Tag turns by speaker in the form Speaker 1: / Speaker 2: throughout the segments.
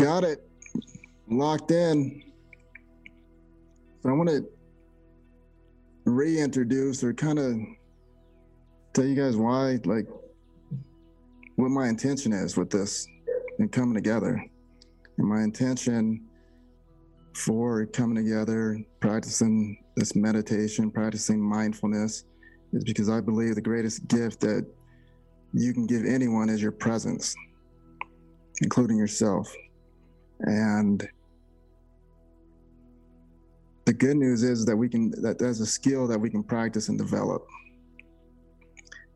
Speaker 1: Got it. Locked in. So I want to reintroduce or kind of tell you guys why, like, what my intention is with this and coming together. And my intention for coming together, practicing this meditation, practicing mindfulness, is because I believe the greatest gift that you can give anyone is your presence, including yourself. And the good news is that we can that there's a skill that we can practice and develop.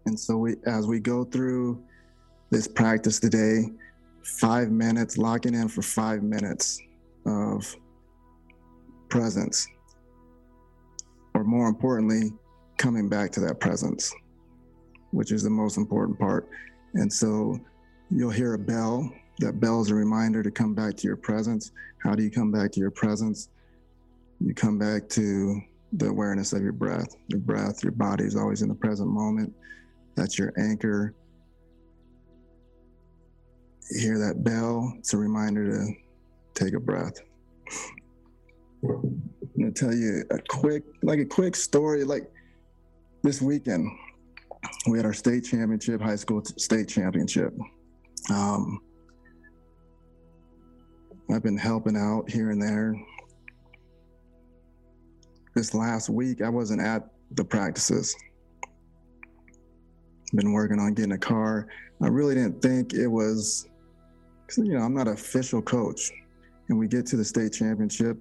Speaker 1: And so we as we go through this practice today, five minutes, locking in for five minutes of presence. Or more importantly, coming back to that presence, which is the most important part. And so you'll hear a bell. That bell is a reminder to come back to your presence. How do you come back to your presence? You come back to the awareness of your breath. Your breath, your body is always in the present moment. That's your anchor. You hear that bell, it's a reminder to take a breath. I'm gonna tell you a quick, like a quick story. Like this weekend, we had our state championship, high school state championship. Um, I've been helping out here and there. This last week, I wasn't at the practices. Been working on getting a car. I really didn't think it was, you know, I'm not an official coach. And we get to the state championship.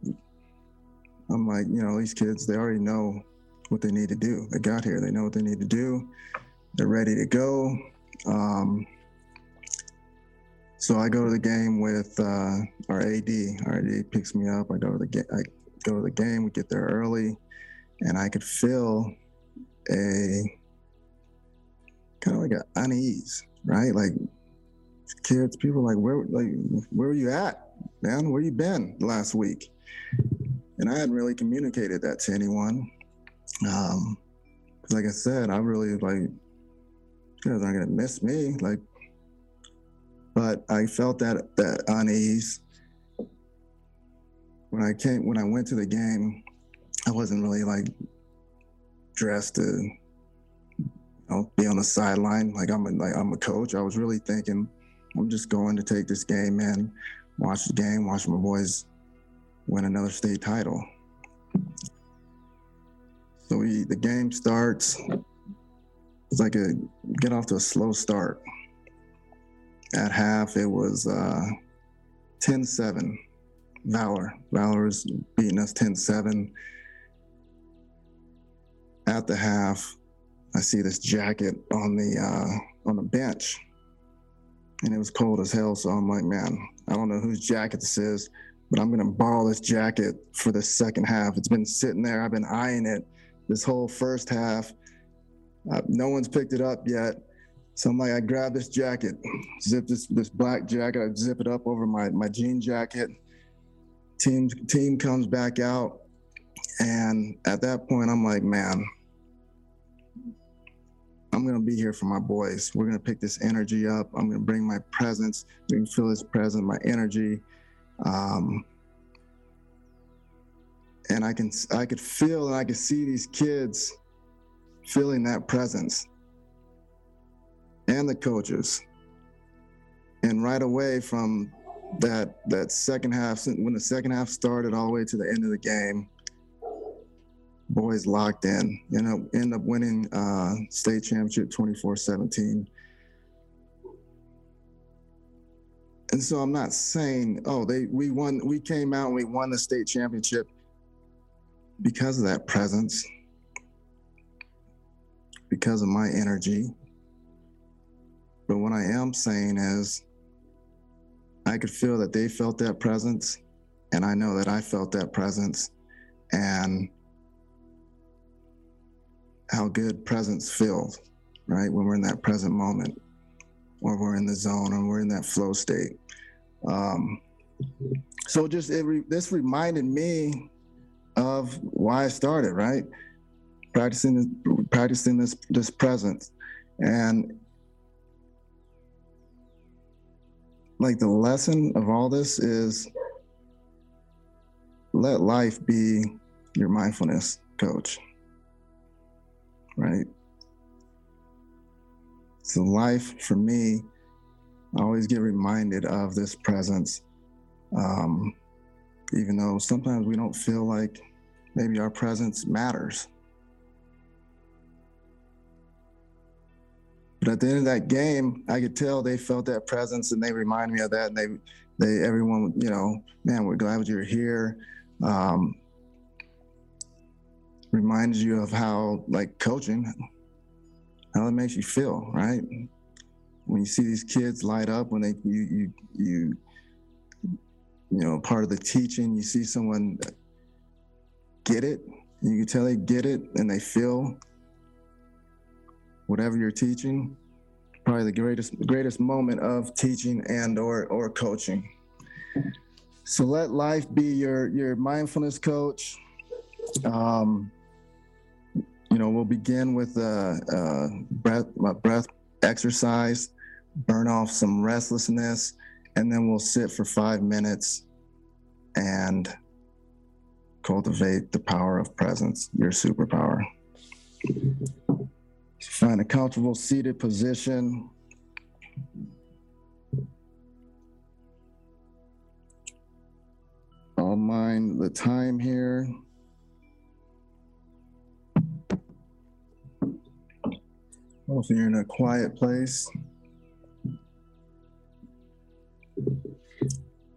Speaker 1: I'm like, you know, these kids, they already know what they need to do. They got here, they know what they need to do. They're ready to go. Um, so I go to the game with uh, our AD. Our AD picks me up. I go to the game. I go to the game. We get there early, and I could feel a kind of like an unease, right? Like kids, people like where, like where were you at, man? Where you been last week? And I hadn't really communicated that to anyone. Um, like I said, I really like, you guys aren't gonna miss me. Like, but I felt that that unease when I came when I went to the game. I wasn't really like dressed to, you know, be on the sideline. Like I'm a, like I'm a coach. I was really thinking, I'm just going to take this game in, watch the game, watch my boys win another state title. So we the game starts. It's like a get off to a slow start. At half, it was uh, 10-7. Valor. Valor is beating us 10-7. At the half, I see this jacket on the uh, on the bench, and it was cold as hell. So I'm like, man, I don't know whose jacket this is, but I'm gonna borrow this jacket for the second half. It's been sitting there. I've been eyeing it this whole first half. Uh, no one's picked it up yet. So I'm like, I grab this jacket, zip this this black jacket, I zip it up over my my jean jacket. Team team comes back out, and at that point, I'm like, man, I'm gonna be here for my boys. We're gonna pick this energy up. I'm gonna bring my presence. You can feel this presence, my energy. Um, and I can I could feel and I could see these kids feeling that presence and the coaches. And right away from that that second half, when the second half started all the way to the end of the game, boys locked in. You know, end up winning uh, state championship 24-17. And so I'm not saying, oh, they we won, we came out and we won the state championship because of that presence, because of my energy. But what I am saying is, I could feel that they felt that presence, and I know that I felt that presence, and how good presence feels, right? When we're in that present moment, or we're in the zone, or we're in that flow state. Um, so just re- this reminded me of why I started, right? Practicing practicing this this presence, and like the lesson of all this is let life be your mindfulness coach. Right? So, life for me, I always get reminded of this presence. Um, even though sometimes we don't feel like maybe our presence matters. But at the end of that game, I could tell they felt that presence and they remind me of that. And they, they, everyone, you know, man, we're glad you're here. Um, reminds you of how, like, coaching, how it makes you feel, right? When you see these kids light up, when they, you, you, you, you know, part of the teaching, you see someone get it, you can tell they get it and they feel whatever you're teaching probably the greatest greatest moment of teaching and or or coaching. So let life be your your mindfulness coach. Um, you know we'll begin with a, a breath a breath exercise burn off some restlessness and then we'll sit for five minutes and cultivate the power of presence your superpower Find a comfortable seated position. I'll mind the time here. If you're in a quiet place,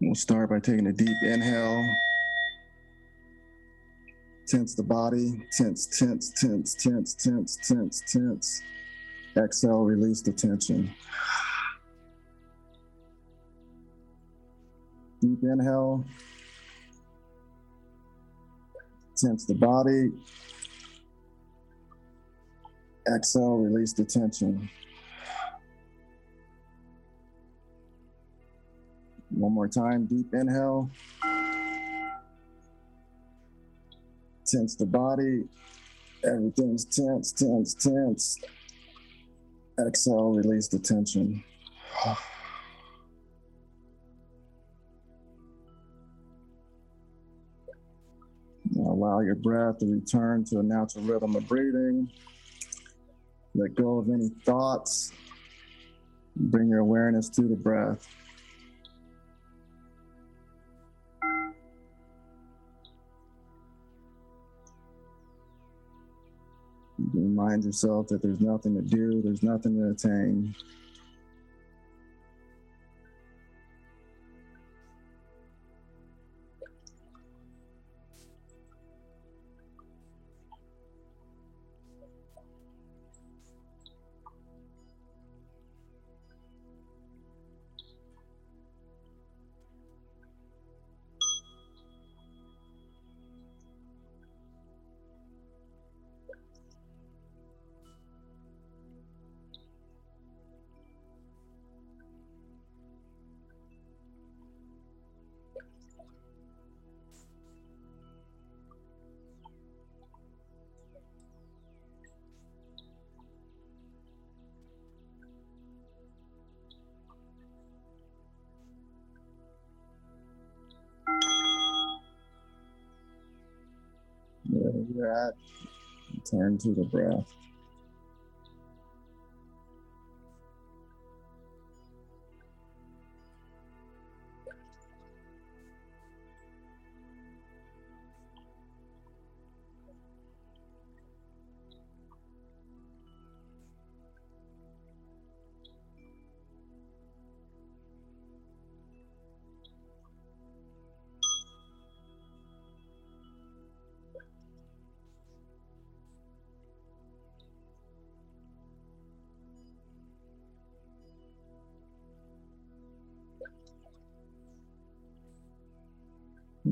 Speaker 1: we'll start by taking a deep inhale tense the body, tense, tense, tense, tense, tense, tense, tense. Exhale, release the tension. Deep inhale. Tense the body. Exhale, release the tension. One more time, deep inhale. Tense the body. Everything's tense, tense, tense. Exhale, release the tension. Allow your breath to return to a natural rhythm of breathing. Let go of any thoughts. Bring your awareness to the breath. Remind yourself that there's nothing to do, there's nothing to attain. You're at, turn to the breath.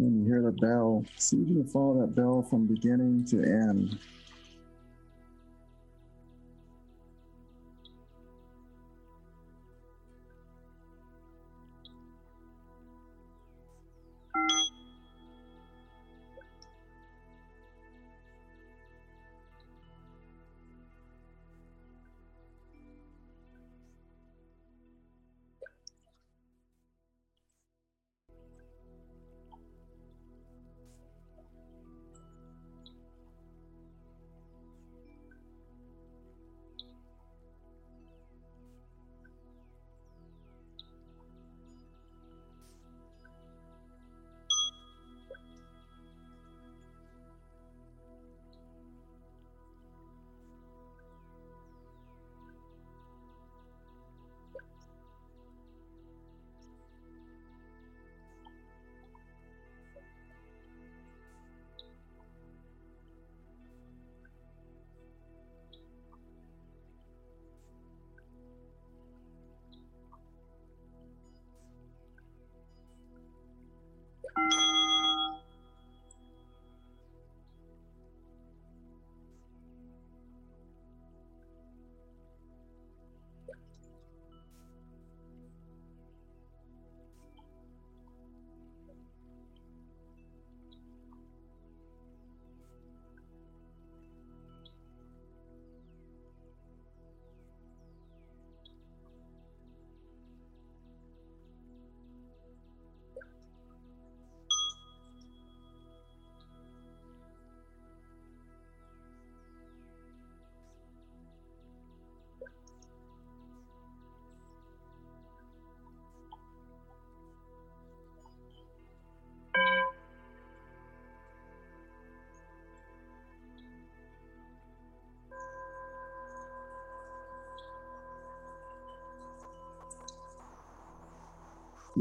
Speaker 1: And you hear the bell. See if you can follow that bell from beginning to end.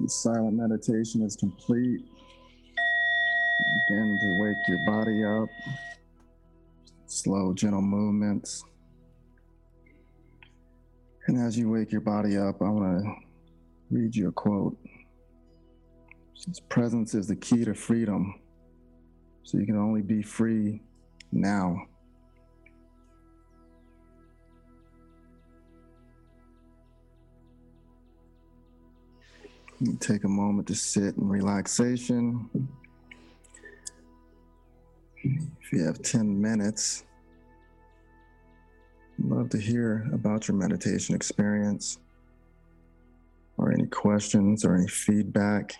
Speaker 1: Silent meditation is complete. Begin to wake your body up. Slow, gentle movements. And as you wake your body up, I want to read you a quote. His presence is the key to freedom. So you can only be free now. You take a moment to sit in relaxation. If you have 10 minutes, I'd love to hear about your meditation experience or any questions or any feedback.